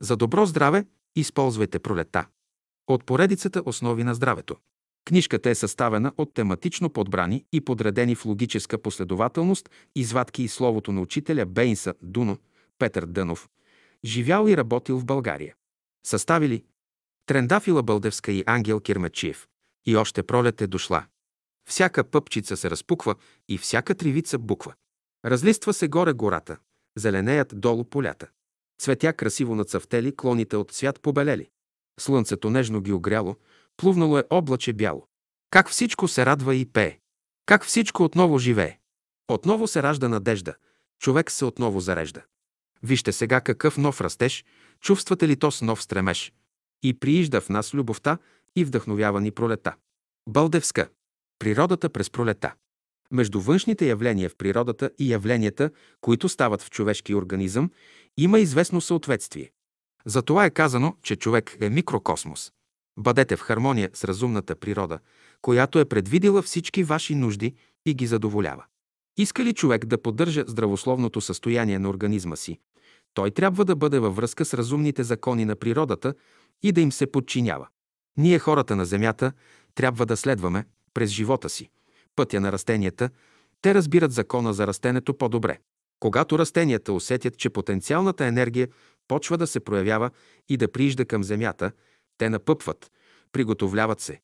За добро здраве използвайте пролета. От поредицата Основи на здравето. Книжката е съставена от тематично подбрани и подредени в логическа последователност извадки и словото на учителя Бейнса Дуно, Петър Дънов, живял и работил в България. Съставили Трендафила Бълдевска и Ангел Кирмачиев. И още пролет е дошла. Всяка пъпчица се разпуква и всяка тривица буква. Разлиства се горе гората, зеленеят долу полята. Цветя красиво нацъфтели, клоните от цвят побелели. Слънцето нежно ги огряло, плувнало е облаче бяло. Как всичко се радва и пее. Как всичко отново живее. Отново се ражда надежда. Човек се отново зарежда. Вижте сега какъв нов растеж, чувствате ли то с нов стремеж. И приижда в нас любовта и вдъхновява ни пролета. Бълдевска. Природата през пролета. Между външните явления в природата и явленията, които стават в човешкия организъм, има известно съответствие. Затова е казано, че човек е микрокосмос. Бъдете в хармония с разумната природа, която е предвидила всички ваши нужди и ги задоволява. Иска ли човек да поддържа здравословното състояние на организма си, той трябва да бъде във връзка с разумните закони на природата и да им се подчинява. Ние, хората на Земята, трябва да следваме през живота си пътя на растенията, те разбират закона за растенето по-добре. Когато растенията усетят, че потенциалната енергия почва да се проявява и да приижда към земята, те напъпват, приготовляват се,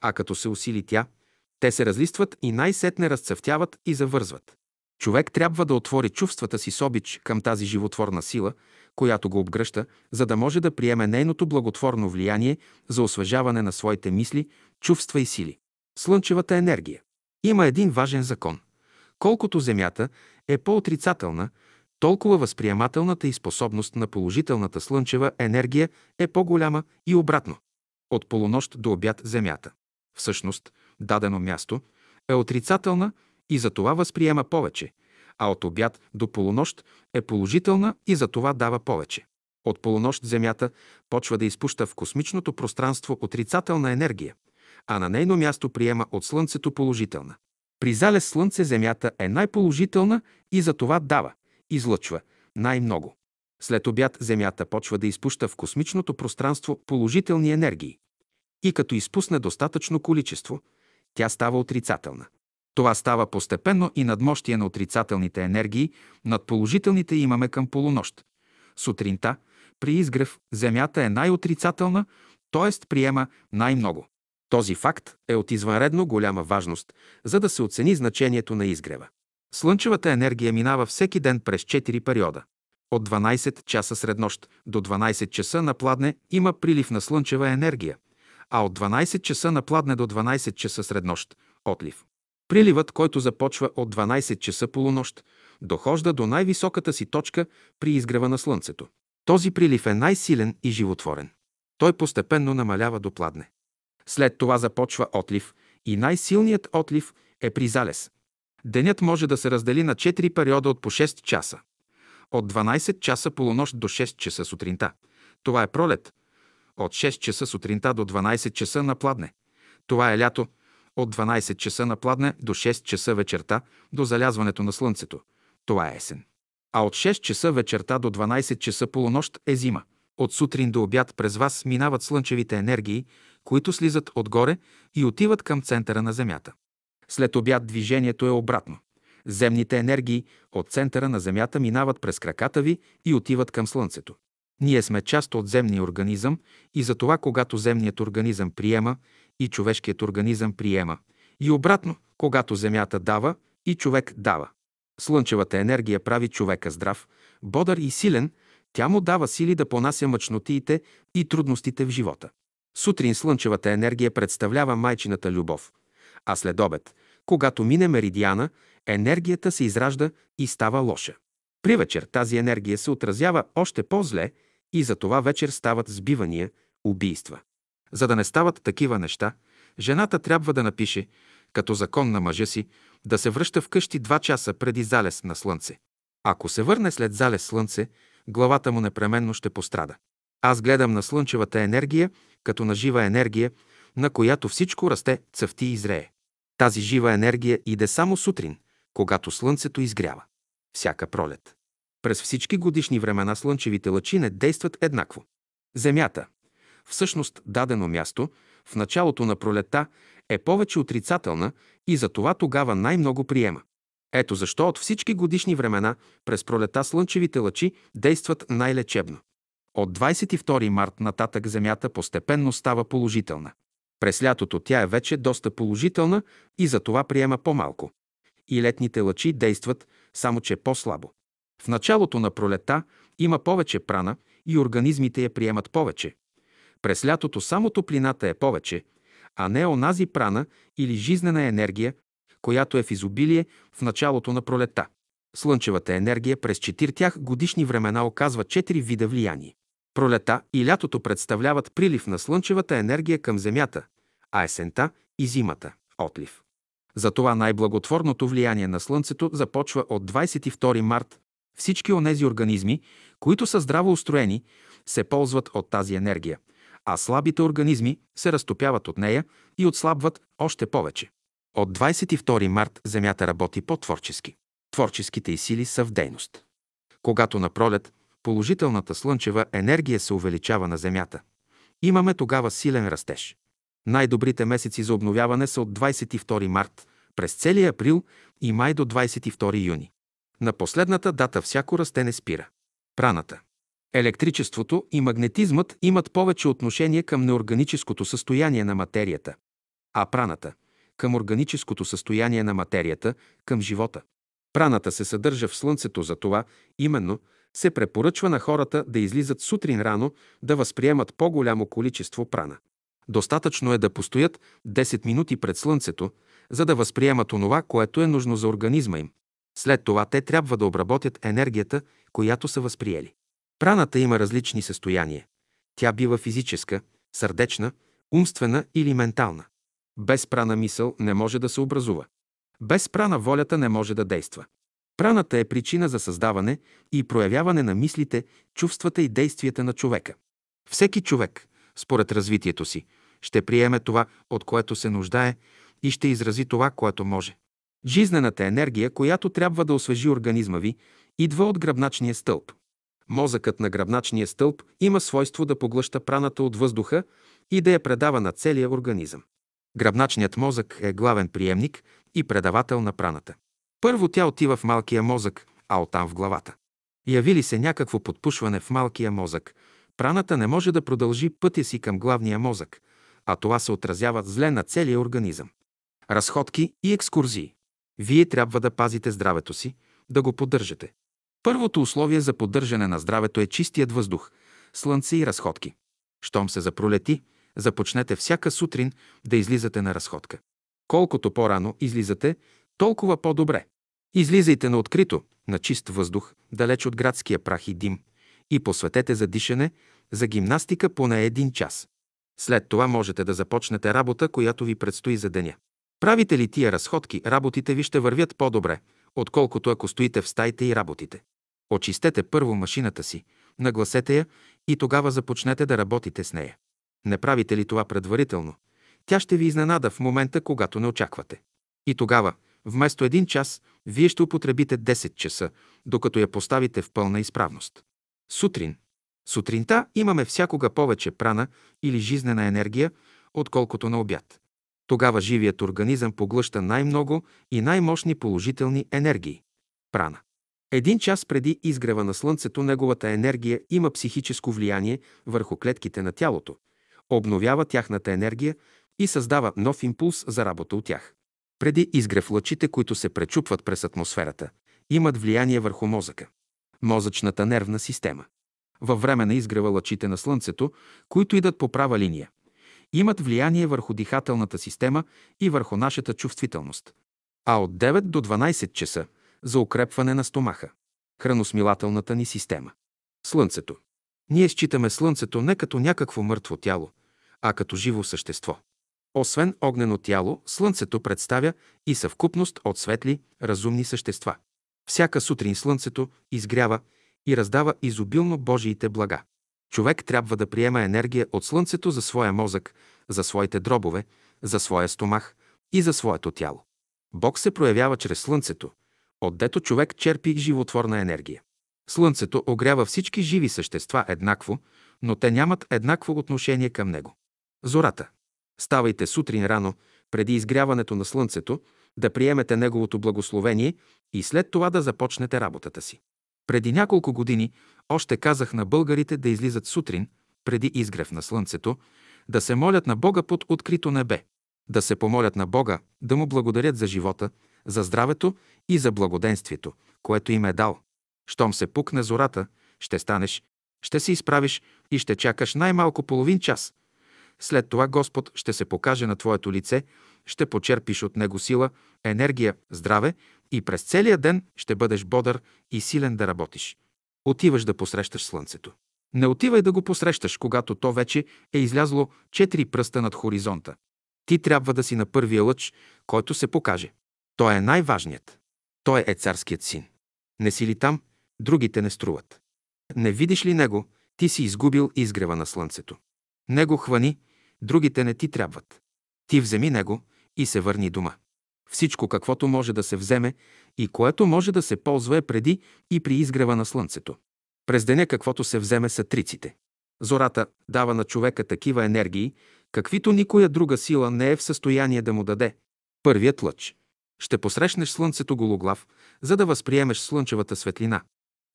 а като се усили тя, те се разлистват и най-сетне разцъфтяват и завързват. Човек трябва да отвори чувствата си с обич към тази животворна сила, която го обгръща, за да може да приеме нейното благотворно влияние за освежаване на своите мисли, чувства и сили. Слънчевата енергия. Има един важен закон. Колкото Земята е по-отрицателна, толкова възприемателната и способност на положителната слънчева енергия е по-голяма и обратно. От полунощ до обяд Земята. Всъщност, дадено място е отрицателна и за това възприема повече, а от обяд до полунощ е положителна и за това дава повече. От полунощ Земята почва да изпуща в космичното пространство отрицателна енергия – а на нейно място приема от Слънцето положителна. При залез Слънце Земята е най-положителна и за това дава, излъчва най-много. След обяд Земята почва да изпуща в космичното пространство положителни енергии. И като изпусне достатъчно количество, тя става отрицателна. Това става постепенно и надмощие на отрицателните енергии, над положителните имаме към полунощ. Сутринта, при изгрев, Земята е най-отрицателна, т.е. приема най-много. Този факт е от извънредно голяма важност, за да се оцени значението на изгрева. Слънчевата енергия минава всеки ден през 4 периода. От 12 часа сред нощ до 12 часа на пладне има прилив на слънчева енергия, а от 12 часа на пладне до 12 часа сред нощ – отлив. Приливът, който започва от 12 часа полунощ, дохожда до най-високата си точка при изгрева на Слънцето. Този прилив е най-силен и животворен. Той постепенно намалява до пладне. След това започва отлив и най-силният отлив е при залез. Денят може да се раздели на 4 периода от по 6 часа. От 12 часа полунощ до 6 часа сутринта. Това е пролет. От 6 часа сутринта до 12 часа на пладне. Това е лято. От 12 часа на пладне до 6 часа вечерта до залязването на слънцето. Това е есен. А от 6 часа вечерта до 12 часа полунощ е зима. От сутрин до обяд през вас минават слънчевите енергии, които слизат отгоре и отиват към центъра на Земята. След обяд движението е обратно. Земните енергии от центъра на Земята минават през краката ви и отиват към Слънцето. Ние сме част от земния организъм и затова, когато земният организъм приема и човешкият организъм приема, и обратно, когато Земята дава и човек дава. Слънчевата енергия прави човека здрав, бодър и силен, тя му дава сили да понася мъчнотиите и трудностите в живота. Сутрин слънчевата енергия представлява майчината любов, а след обед, когато мине меридиана, енергията се изражда и става лоша. При вечер тази енергия се отразява още по-зле и за това вечер стават сбивания, убийства. За да не стават такива неща, жената трябва да напише, като закон на мъжа си, да се връща вкъщи два часа преди залез на слънце. Ако се върне след залез слънце, главата му непременно ще пострада. Аз гледам на слънчевата енергия като на жива енергия, на която всичко расте, цъфти и зрее. Тази жива енергия иде само сутрин, когато слънцето изгрява. Всяка пролет. През всички годишни времена слънчевите лъчи не действат еднакво. Земята, всъщност дадено място, в началото на пролета е повече отрицателна и за това тогава най-много приема. Ето защо от всички годишни времена през пролета слънчевите лъчи действат най-лечебно. От 22 март нататък Земята постепенно става положителна. През лятото тя е вече доста положителна и за това приема по-малко. И летните лъчи действат, само че по-слабо. В началото на пролета има повече прана и организмите я приемат повече. През лятото само топлината е повече, а не онази прана или жизнена енергия, която е в изобилие в началото на пролета. Слънчевата енергия през четиртях годишни времена оказва четири вида влияние. Пролета и лятото представляват прилив на слънчевата енергия към Земята, а есента и зимата – отлив. Затова най-благотворното влияние на Слънцето започва от 22 март. Всички онези организми, които са здраво устроени, се ползват от тази енергия, а слабите организми се разтопяват от нея и отслабват още повече. От 22 март Земята работи по-творчески. Творческите й сили са в дейност. Когато на пролет положителната слънчева енергия се увеличава на Земята, имаме тогава силен растеж. Най-добрите месеци за обновяване са от 22 март през целия април и май до 22 юни. На последната дата всяко растене спира. Праната. Електричеството и магнетизмът имат повече отношение към неорганическото състояние на материята, а праната – към органическото състояние на материята, към живота. Праната се съдържа в Слънцето, за това именно се препоръчва на хората да излизат сутрин рано, да възприемат по-голямо количество прана. Достатъчно е да постоят 10 минути пред Слънцето, за да възприемат онова, което е нужно за организма им. След това те трябва да обработят енергията, която са възприели. Праната има различни състояния. Тя бива физическа, сърдечна, умствена или ментална. Без прана мисъл не може да се образува. Без прана волята не може да действа. Праната е причина за създаване и проявяване на мислите, чувствата и действията на човека. Всеки човек, според развитието си, ще приеме това, от което се нуждае и ще изрази това, което може. Жизнената енергия, която трябва да освежи организма ви, идва от гръбначния стълб. Мозъкът на гръбначния стълб има свойство да поглъща праната от въздуха и да я предава на целия организъм. Гръбначният мозък е главен приемник и предавател на праната. Първо тя отива в малкия мозък, а оттам в главата. Яви ли се някакво подпушване в малкия мозък, праната не може да продължи пътя си към главния мозък, а това се отразява зле на целия организъм. Разходки и екскурзии. Вие трябва да пазите здравето си, да го поддържате. Първото условие за поддържане на здравето е чистият въздух, слънце и разходки. Щом се запролети, започнете всяка сутрин да излизате на разходка. Колкото по-рано излизате, толкова по-добре. Излизайте на открито, на чист въздух, далеч от градския прах и дим, и посветете за дишане, за гимнастика поне един час. След това можете да започнете работа, която ви предстои за деня. Правите ли тия разходки, работите ви ще вървят по-добре, отколкото ако стоите в стаите и работите. Очистете първо машината си, нагласете я и тогава започнете да работите с нея. Не правите ли това предварително? Тя ще ви изненада в момента, когато не очаквате. И тогава, вместо един час, вие ще употребите 10 часа, докато я поставите в пълна изправност. Сутрин. Сутринта имаме всякога повече прана или жизнена енергия, отколкото на обяд. Тогава живият организъм поглъща най-много и най-мощни положителни енергии – прана. Един час преди изгрева на Слънцето неговата енергия има психическо влияние върху клетките на тялото, обновява тяхната енергия и създава нов импулс за работа от тях. Преди изгрев лъчите, които се пречупват през атмосферата, имат влияние върху мозъка. Мозъчната нервна система. Във време на изгрева лъчите на Слънцето, които идат по права линия, имат влияние върху дихателната система и върху нашата чувствителност. А от 9 до 12 часа за укрепване на стомаха. Храносмилателната ни система. Слънцето. Ние считаме Слънцето не като някакво мъртво тяло, а като живо същество. Освен огнено тяло, Слънцето представя и съвкупност от светли, разумни същества. Всяка сутрин Слънцето изгрява и раздава изобилно Божиите блага. Човек трябва да приема енергия от Слънцето за своя мозък, за своите дробове, за своя стомах и за своето тяло. Бог се проявява чрез Слънцето, отдето човек черпи животворна енергия. Слънцето огрява всички живи същества еднакво, но те нямат еднакво отношение към него. Зората. Ставайте сутрин рано, преди изгряването на слънцето, да приемете неговото благословение и след това да започнете работата си. Преди няколко години още казах на българите да излизат сутрин, преди изгрев на слънцето, да се молят на Бога под открито небе, да се помолят на Бога, да му благодарят за живота, за здравето и за благоденствието, което им е дал. Щом се пукне зората, ще станеш, ще се изправиш и ще чакаш най-малко половин час. След това Господ ще се покаже на твоето лице, ще почерпиш от Него сила, енергия, здраве и през целия ден ще бъдеш бодър и силен да работиш. Отиваш да посрещаш слънцето. Не отивай да го посрещаш, когато то вече е излязло четири пръста над хоризонта. Ти трябва да си на първия лъч, който се покаже. Той е най-важният. Той е царският син. Не си ли там, другите не струват. Не видиш ли него, ти си изгубил изгрева на слънцето. Него хвани, другите не ти трябват. Ти вземи него и се върни дома. Всичко, каквото може да се вземе и което може да се ползва е преди и при изгрева на слънцето. През деня каквото се вземе са триците. Зората дава на човека такива енергии, каквито никоя друга сила не е в състояние да му даде. Първият лъч. Ще посрещнеш слънцето гологлав, за да възприемеш слънчевата светлина.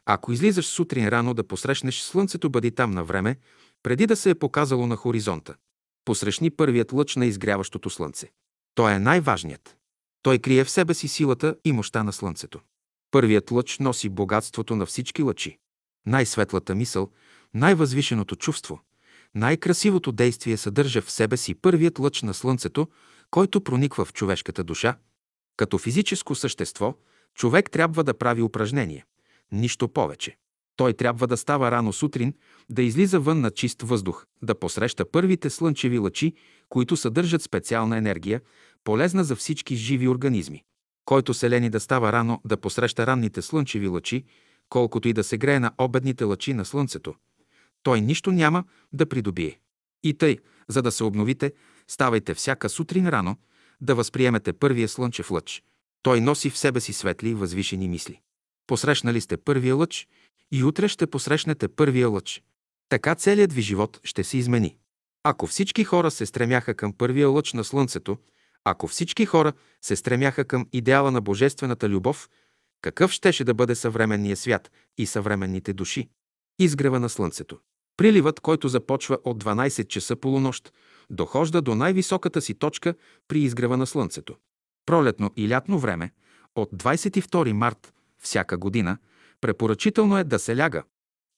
Ако излизаш сутрин рано да посрещнеш слънцето, бъди там на време, преди да се е показало на хоризонта. Посрещни първият лъч на изгряващото слънце. Той е най-важният. Той крие в себе си силата и мощта на слънцето. Първият лъч носи богатството на всички лъчи. Най-светлата мисъл, най-възвишеното чувство, най-красивото действие съдържа в себе си първият лъч на слънцето, който прониква в човешката душа. Като физическо същество, човек трябва да прави упражнение. Нищо повече. Той трябва да става рано сутрин, да излиза вън на чист въздух, да посреща първите слънчеви лъчи, които съдържат специална енергия, полезна за всички живи организми. Който се лени да става рано, да посреща ранните слънчеви лъчи, колкото и да се грее на обедните лъчи на слънцето, той нищо няма да придобие. И тъй, за да се обновите, ставайте всяка сутрин рано, да възприемете първия слънчев лъч. Той носи в себе си светли и възвишени мисли. Посрещнали сте първия лъч и утре ще посрещнете първия лъч. Така целият ви живот ще се измени. Ако всички хора се стремяха към първия лъч на Слънцето, ако всички хора се стремяха към идеала на божествената любов, какъв щеше да бъде съвременния свят и съвременните души? Изгрева на Слънцето. Приливът, който започва от 12 часа полунощ, дохожда до най-високата си точка при изгрева на Слънцето. Пролетно и лятно време, от 22 март всяка година, препоръчително е да се ляга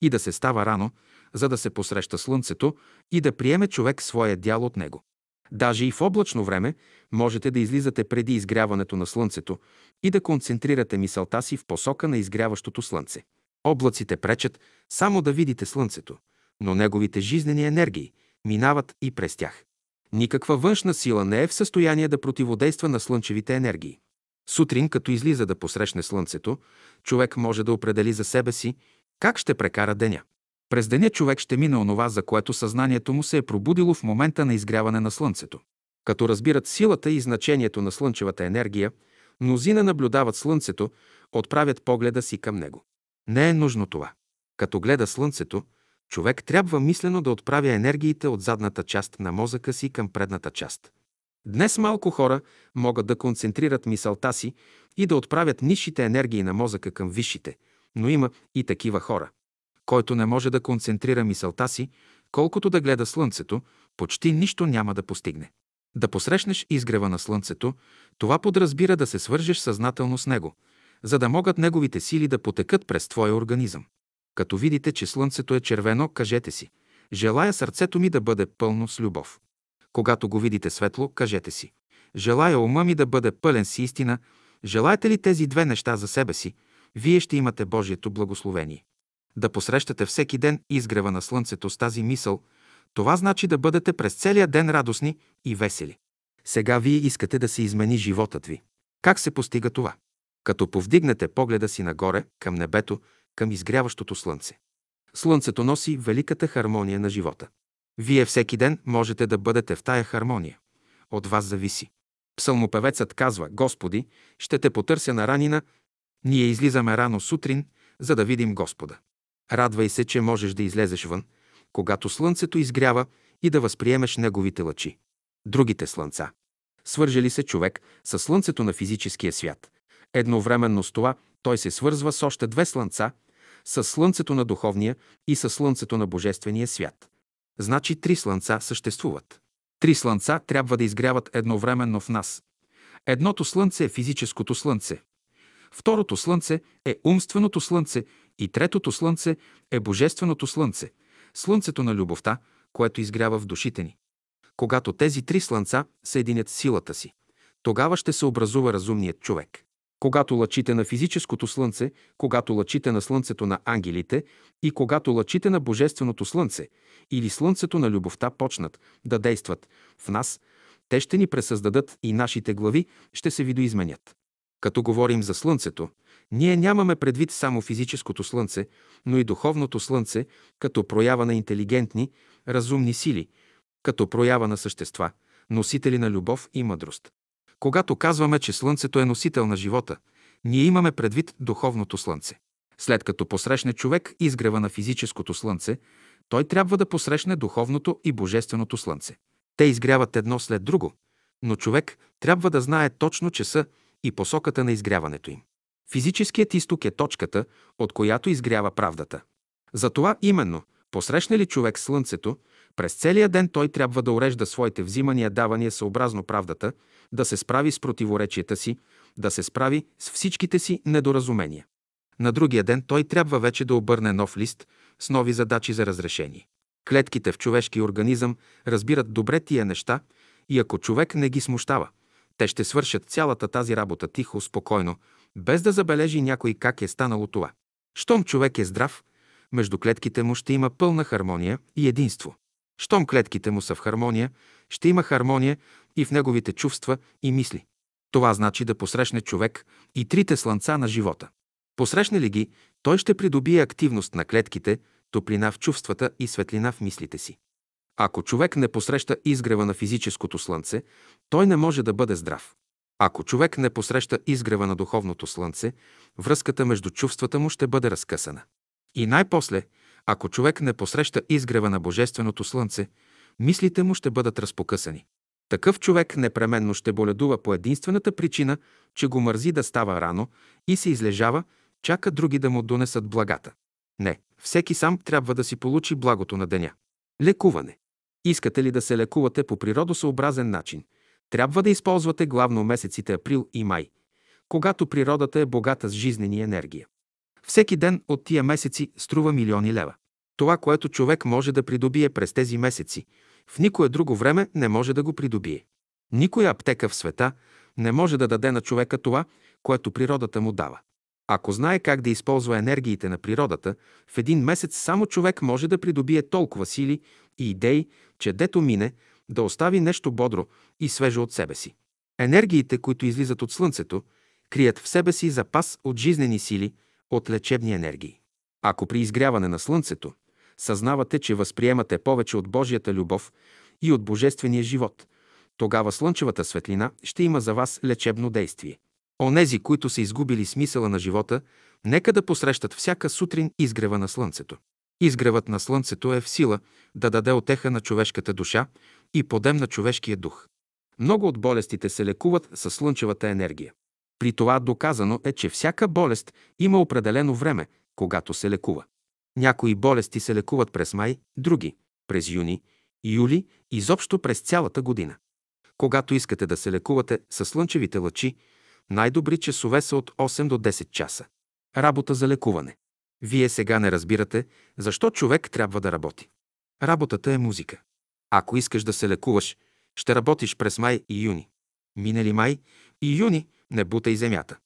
и да се става рано, за да се посреща Слънцето и да приеме човек своя дял от него. Даже и в облачно време можете да излизате преди изгряването на Слънцето и да концентрирате мисълта си в посока на изгряващото Слънце. Облаците пречат само да видите Слънцето, но неговите жизнени енергии минават и през тях. Никаква външна сила не е в състояние да противодейства на слънчевите енергии. Сутрин, като излиза да посрещне Слънцето, човек може да определи за себе си как ще прекара деня. През деня човек ще мине онова, за което съзнанието му се е пробудило в момента на изгряване на Слънцето. Като разбират силата и значението на слънчевата енергия, мнозина наблюдават Слънцето, отправят погледа си към него. Не е нужно това. Като гледа Слънцето, човек трябва мислено да отправя енергиите от задната част на мозъка си към предната част. Днес малко хора могат да концентрират мисълта си и да отправят нисшите енергии на мозъка към висшите, но има и такива хора. Който не може да концентрира мисълта си, колкото да гледа слънцето, почти нищо няма да постигне. Да посрещнеш изгрева на слънцето, това подразбира да се свържеш съзнателно с него, за да могат неговите сили да потекат през твоя организъм. Като видите, че слънцето е червено, кажете си – желая сърцето ми да бъде пълно с любов. Когато го видите светло, кажете си – желая ума ми да бъде пълен с истина. Желаете ли тези две неща за себе си, вие ще имате Божието благословение. Да посрещате всеки ден изгрева на слънцето с тази мисъл, това значи да бъдете през целия ден радостни и весели. Сега вие искате да се измени животът ви. Как се постига това? Като повдигнете погледа си нагоре, към небето, към изгряващото слънце. Слънцето носи великата хармония на живота. Вие всеки ден можете да бъдете в тая хармония. От вас зависи. Псалмопевецът казва, Господи, ще те потърся на ранина. Ние излизаме рано сутрин, за да видим Господа. Радвай се, че можеш да излезеш вън, когато слънцето изгрява и да възприемеш неговите лъчи. Другите слънца. Свърже ли се човек с слънцето на физическия свят? Едновременно с това той се свързва с още две слънца, с слънцето на духовния и с слънцето на божествения свят. Значи три слънца съществуват. Три слънца трябва да изгряват едновременно в нас. Едното слънце е физическото слънце. Второто слънце е умственото слънце и третото слънце е божественото слънце, слънцето на любовта, което изгрява в душите ни. Когато тези три слънца съединят силата си, тогава ще се образува разумният човек. Когато лъчите на физическото слънце, когато лъчите на слънцето на ангелите и когато лъчите на божественото слънце или слънцето на любовта почнат да действат в нас, те ще ни пресъздадат и нашите глави ще се видоизменят. Като говорим за слънцето, ние нямаме предвид само физическото слънце, но и духовното слънце, като проява на интелигентни, разумни сили, като проява на същества, носители на любов и мъдрост. Когато казваме, че Слънцето е носител на живота, ние имаме предвид духовното Слънце. След като посрещне човек изгрева на физическото Слънце, той трябва да посрещне духовното и божественото Слънце. Те изгряват едно след друго, но човек трябва да знае точно часа и посоката на изгряването им. Физическият изток е точката, от която изгрява правдата. Затова именно, посрещне ли човек Слънцето, през целия ден той трябва да урежда своите взимания, давания съобразно правдата, да се справи с противоречията си, да се справи с всичките си недоразумения. На другия ден той трябва вече да обърне нов лист с нови задачи за разрешение. Клетките в човешки организъм разбират добре тия неща и ако човек не ги смущава, те ще свършат цялата тази работа тихо, спокойно, без да забележи някой как е станало това. Щом човек е здрав, между клетките му ще има пълна хармония и единство. Щом клетките му са в хармония, ще има хармония и в неговите чувства и мисли. Това значи да посрещне човек и трите слънца на живота. Посрещне ли ги, той ще придобие активност на клетките, топлина в чувствата и светлина в мислите си. Ако човек не посреща изгрева на физическото слънце, той не може да бъде здрав. Ако човек не посреща изгрева на духовното слънце, връзката между чувствата му ще бъде разкъсана. И най-после, ако човек не посреща изгрева на Божественото Слънце, мислите му ще бъдат разпокъсани. Такъв човек непременно ще боледува по единствената причина, че го мързи да става рано и се излежава, чака други да му донесат благата. Не, всеки сам трябва да си получи благото на деня. Лекуване. Искате ли да се лекувате по природосъобразен начин? Трябва да използвате главно месеците април и май, когато природата е богата с жизнени енергия. Всеки ден от тия месеци струва милиони лева. Това, което човек може да придобие през тези месеци, в никое друго време не може да го придобие. Никоя аптека в света не може да даде на човека това, което природата му дава. Ако знае как да използва енергиите на природата, в един месец само човек може да придобие толкова сили и идеи, че дето мине, да остави нещо бодро и свежо от себе си. Енергиите, които излизат от Слънцето, крият в себе си запас от жизнени сили – от лечебни енергии. Ако при изгряване на Слънцето съзнавате, че възприемате повече от Божията любов и от Божествения живот, тогава слънчевата светлина ще има за вас лечебно действие. Онези, които са изгубили смисъла на живота, нека да посрещат всяка сутрин изгрева на Слънцето. Изгревът на Слънцето е в сила да даде отеха на човешката душа и подем на човешкия дух. Много от болестите се лекуват със слънчевата енергия. При това доказано е, че всяка болест има определено време, когато се лекува. Някои болести се лекуват през май, други – през юни, юли, изобщо през цялата година. Когато искате да се лекувате с слънчевите лъчи, най-добри часове са от 8 до 10 часа. Работа за лекуване. Вие сега не разбирате, защо човек трябва да работи. Работата е музика. Ако искаш да се лекуваш, ще работиш през май и юни. Минали май и юни – не бутай земята.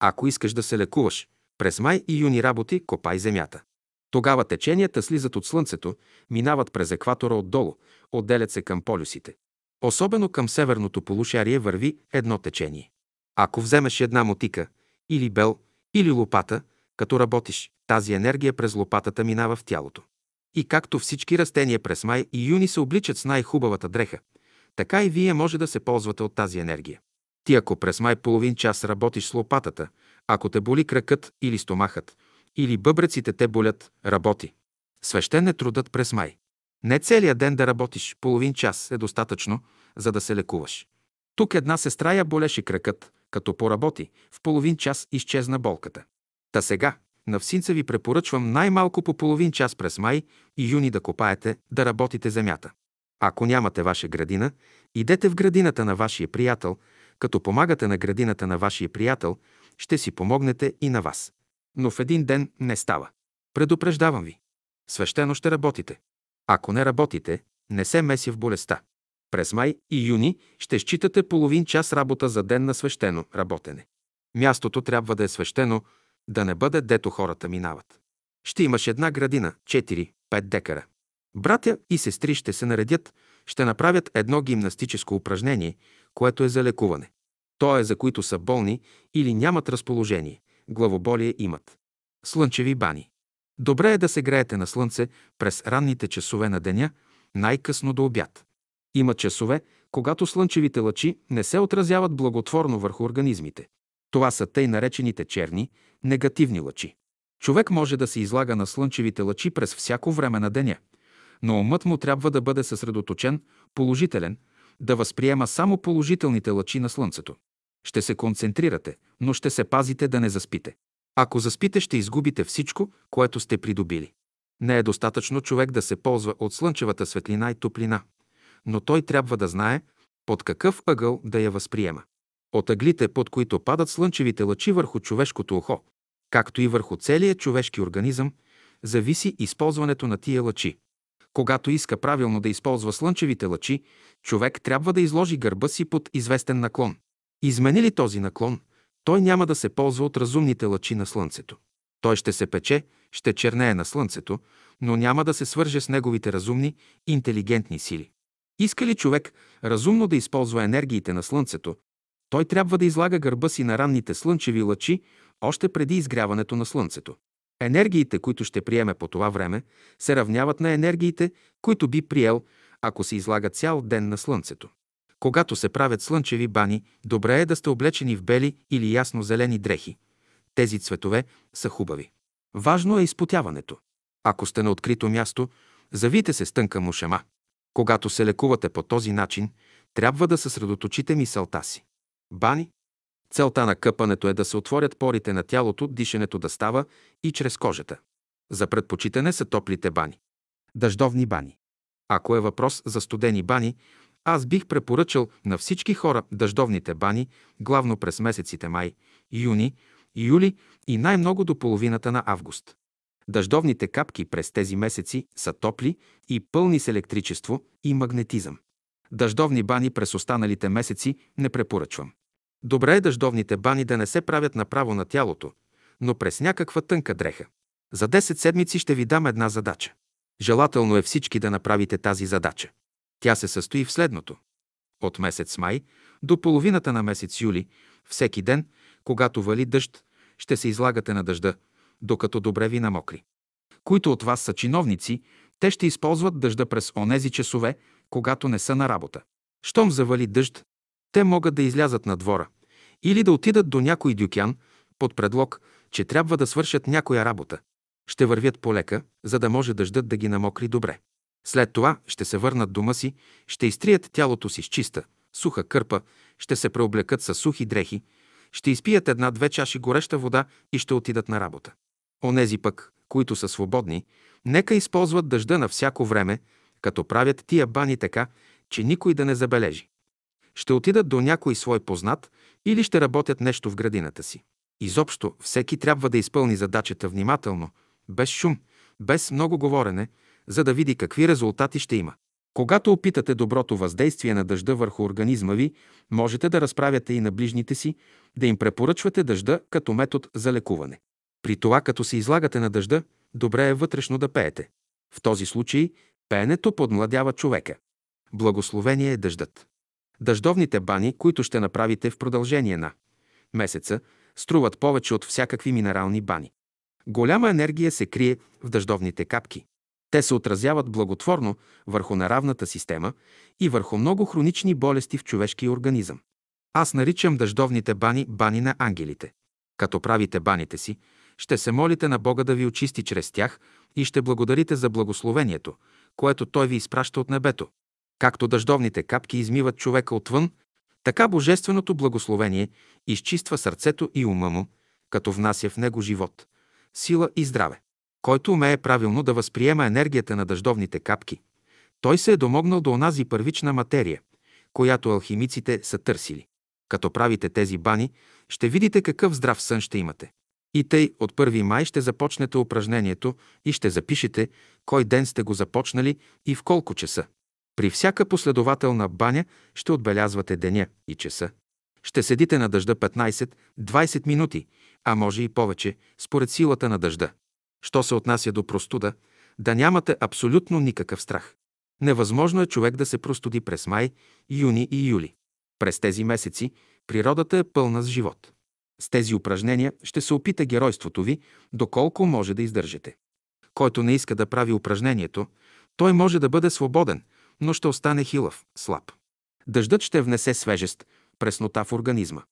Ако искаш да се лекуваш, през май и юни работи копай земята. Тогава теченията слизат от Слънцето, минават през екватора отдолу, отделят се към полюсите. Особено към северното полушарие върви едно течение. Ако вземеш една мотика, или бел, или лопата, като работиш, тази енергия през лопатата минава в тялото. И както всички растения през май и юни се обличат с най-хубавата дреха, така и вие може да се ползвате от тази енергия. Ти ако през май половин час работиш с лопатата, ако те боли кракът или стомахът, или бъбреците те болят, работи. Свещен е трудът през май. Не целият ден да работиш, половин час е достатъчно, за да се лекуваш. Тук една сестра я болеше кракът, като поработи, в половин час изчезна болката. Та сега, на всинца ви препоръчвам най-малко по половин час през май и юни да копаете, да работите земята. Ако нямате ваша градина, идете в градината на вашия приятел, като помагате на градината на вашия приятел, ще си помогнете и на вас. Но в един ден не става. Предупреждавам ви. Свещено ще работите. Ако не работите, не се меси в болестта. През май и юни ще считате половин час работа за ден на свещено работене. Мястото трябва да е свещено, да не бъде дето хората минават. Ще имаш една градина, 4-5 декара. Братя и сестри ще се наредят, ще направят едно гимнастическо упражнение, което е за лекуване. То е за които са болни или нямат разположение, главоболие имат. Слънчеви бани. Добре е да се греете на слънце през ранните часове на деня, най-късно до обяд. Има часове, когато слънчевите лъчи не се отразяват благотворно върху организмите. Това са тъй наречените черни, негативни лъчи. Човек може да се излага на слънчевите лъчи през всяко време на деня, но умът му трябва да бъде съсредоточен, положителен, да възприема само положителните лъчи на слънцето. Ще се концентрирате, но ще се пазите да не заспите. Ако заспите, ще изгубите всичко, което сте придобили. Не е достатъчно човек да се ползва от слънчевата светлина и топлина, но той трябва да знае под какъв ъгъл да я възприема. От ъглите, под които падат слънчевите лъчи върху човешкото ухо, както и върху целия човешки организъм, зависи използването на тия лъчи. Когато иска правилно да използва слънчевите лъчи, човек трябва да изложи гърба си под известен наклон. Измени ли този наклон, той няма да се ползва от разумните лъчи на Слънцето. Той ще се пече, ще чернее на Слънцето, но няма да се свърже с неговите разумни, интелигентни сили. Иска ли човек разумно да използва енергиите на Слънцето, той трябва да излага гърба си на ранните слънчеви лъчи още преди изгряването на Слънцето. Енергиите, които ще приеме по това време, се равняват на енергиите, които би приел, ако се излага цял ден на Слънцето. Когато се правят слънчеви бани, добре е да сте облечени в бели или ясно-зелени дрехи. Тези цветове са хубави. Важно е изпотяването. Ако сте на открито място, завите се с тънка мушема. Когато се лекувате по този начин, трябва да съсредоточите мисълта си. Бани. Целта на къпането е да се отворят порите на тялото, дишането да става и чрез кожата. За предпочитане са топлите бани. Дъждовни бани. Ако е въпрос за студени бани, аз бих препоръчал на всички хора дъждовните бани, главно през месеците май, юни, юли и най-много до половината на август. Дъждовните капки през тези месеци са топли и пълни с електричество и магнетизъм. Дъждовни бани през останалите месеци не препоръчвам. Добре е дъждовните бани да не се правят направо на тялото, но през някаква тънка дреха. За 10 седмици ще ви дам една задача. Желателно е всички да направите тази задача. Тя се състои в следното. От месец май до половината на месец юли, всеки ден, когато вали дъжд, ще се излагате на дъжда, докато добре ви намокри. Които от вас са чиновници, те ще използват дъжда през онези часове, когато не са на работа. Щом завали дъжд, те могат да излязат на двора или да отидат до някой дюкян под предлог, че трябва да свършат някоя работа. Ще вървят полека, за да може дъждът да ги намокри добре. След това ще се върнат дома си, ще изтрият тялото си с чиста, суха кърпа, ще се преоблекат с сухи дрехи, ще изпият една-две чаши гореща вода и ще отидат на работа. Онези пък, които са свободни, нека използват дъжда на всяко време, като правят тия бани така, че никой да не забележи. Ще отидат до някой свой познат или ще работят нещо в градината си. Изобщо всеки трябва да изпълни задачата внимателно, без шум, без много говорене, за да види какви резултати ще има. Когато опитате доброто въздействие на дъжда върху организма ви, можете да разправяте и на ближните си, да им препоръчвате дъжда като метод за лекуване. При това, като се излагате на дъжда, добре е вътрешно да пеете. В този случай пеенето подмладява човека. Благословение е дъждът. Дъждовните бани, които ще направите в продължение на месеца, струват повече от всякакви минерални бани. Голяма енергия се крие в дъждовните капки. Те се отразяват благотворно върху наравната система и върху много хронични болести в човешкия организъм. Аз наричам дъждовните бани бани на ангелите. Като правите баните си, ще се молите на Бога да ви очисти чрез тях и ще благодарите за благословението, което Той ви изпраща от небето. Както дъждовните капки измиват човека отвън, така Божественото благословение изчиства сърцето и ума му, като внася в него живот, сила и здраве. Който умее правилно да възприема енергията на дъждовните капки, той се е домогнал до онази първична материя, която алхимиците са търсили. Като правите тези бани, ще видите какъв здрав сън ще имате. И тъй от 1 май ще започнете упражнението и ще запишете кой ден сте го започнали и в колко часа. При всяка последователна баня ще отбелязвате деня и часа. Ще седите на дъжда 15-20 минути, а може и повече, според силата на дъжда. Що се отнася до простуда, да нямате абсолютно никакъв страх. Невъзможно е човек да се простуди през май, юни и юли. През тези месеци природата е пълна с живот. С тези упражнения ще се опита геройството ви, доколко може да издържите. Който не иска да прави упражнението, той може да бъде свободен, но ще остане хилав, слаб. Дъждът ще внесе свежест, преснота в организма.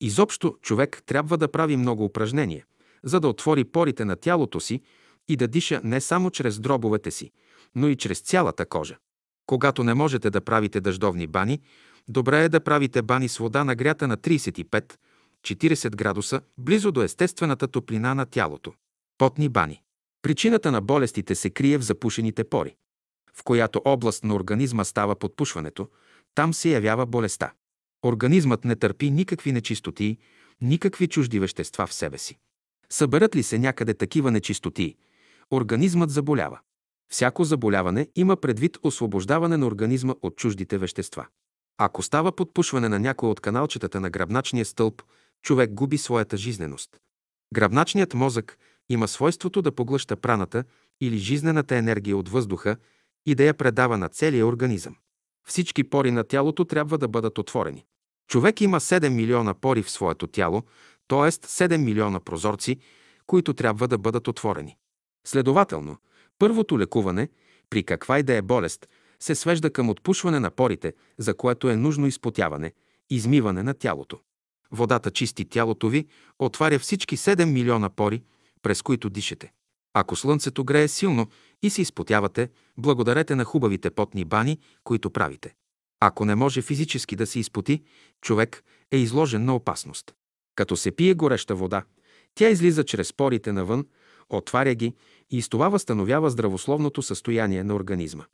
Изобщо човек трябва да прави много упражнения, за да отвори порите на тялото си и да диша не само чрез дробовете си, но и чрез цялата кожа. Когато не можете да правите дъждовни бани, добре е да правите бани с вода нагрята на 35-40 градуса, близо до естествената топлина на тялото. Потни бани. Причината на болестите се крие в запушените пори. В която област на организма става подпушването, там се явява болестта. Организмът не търпи никакви нечистоти, никакви чужди вещества в себе си. Съберат ли се някъде такива нечистоти, организмът заболява. Всяко заболяване има предвид освобождаване на организма от чуждите вещества. Ако става подпушване на някой от каналчетата на гръбначния стълб, човек губи своята жизненост. Гръбначният мозък има свойството да поглъща праната или жизнената енергия от въздуха и да я предава на целия организъм. Всички пори на тялото трябва да бъдат отворени. Човек има 7 милиона пори в своето тяло, т.е. 7 милиона прозорци, които трябва да бъдат отворени. Следователно, първото лекуване, при каква и да е болест, се свежда към отпушване на порите, за което е нужно изпотяване, измиване на тялото. Водата чисти тялото ви, отваря всички 7 милиона пори, през които дишете. Ако слънцето грее силно и се изпотявате, благодарете на хубавите потни бани, които правите. Ако не може физически да се изпоти, човек е изложен на опасност. Като се пие гореща вода, тя излиза чрез порите навън, отваря ги и с това възстановява здравословното състояние на организма.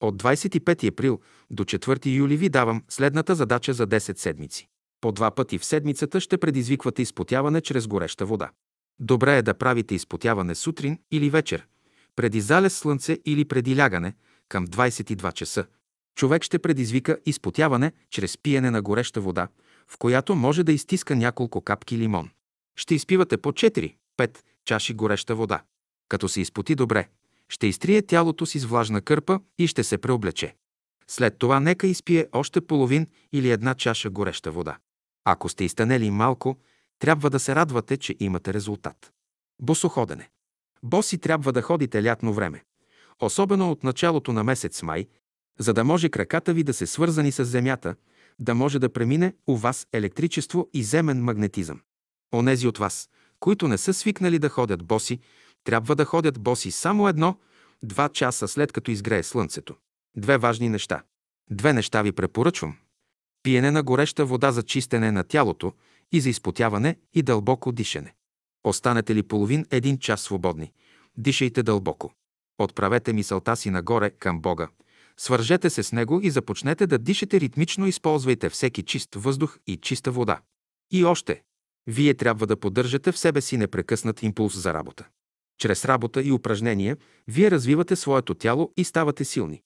От 25 април до 4 юли ви давам следната задача за 10 седмици. По два пъти в седмицата ще предизвиквате изпотяване чрез гореща вода. Добре е да правите изпотяване сутрин или вечер, преди залез слънце или преди лягане, към 22 часа. Човек ще предизвика изпотяване чрез пиене на гореща вода, в която може да изтиска няколко капки лимон. Ще изпивате по 4-5 чаши гореща вода. Като се изпоти добре, ще изтрие тялото си с влажна кърпа и ще се преоблече. След това нека изпие още половин или една чаша гореща вода. Ако сте изтънели малко, трябва да се радвате, че имате резултат. Босоходене. Боси трябва да ходите лятно време, особено от началото на месец май, за да може краката ви да се свързани с земята, да може да премине у вас електричество и земен магнетизъм. Онези от вас, които не са свикнали да ходят боси, трябва да ходят боси само едно, два часа след като изгрее слънцето. Две важни неща. Две неща ви препоръчвам. Пиене на гореща вода за чистене на тялото и за изпотяване и дълбоко дишане. Останете ли половин един час свободни, дишайте дълбоко. Отправете мисълта си нагоре към Бога. Свържете се с Него и започнете да дишате ритмично, използвайте всеки чист въздух и чиста вода. И още, вие трябва да поддържате в себе си непрекъснат импулс за работа. Чрез работа и упражнения вие развивате своето тяло и ставате силни.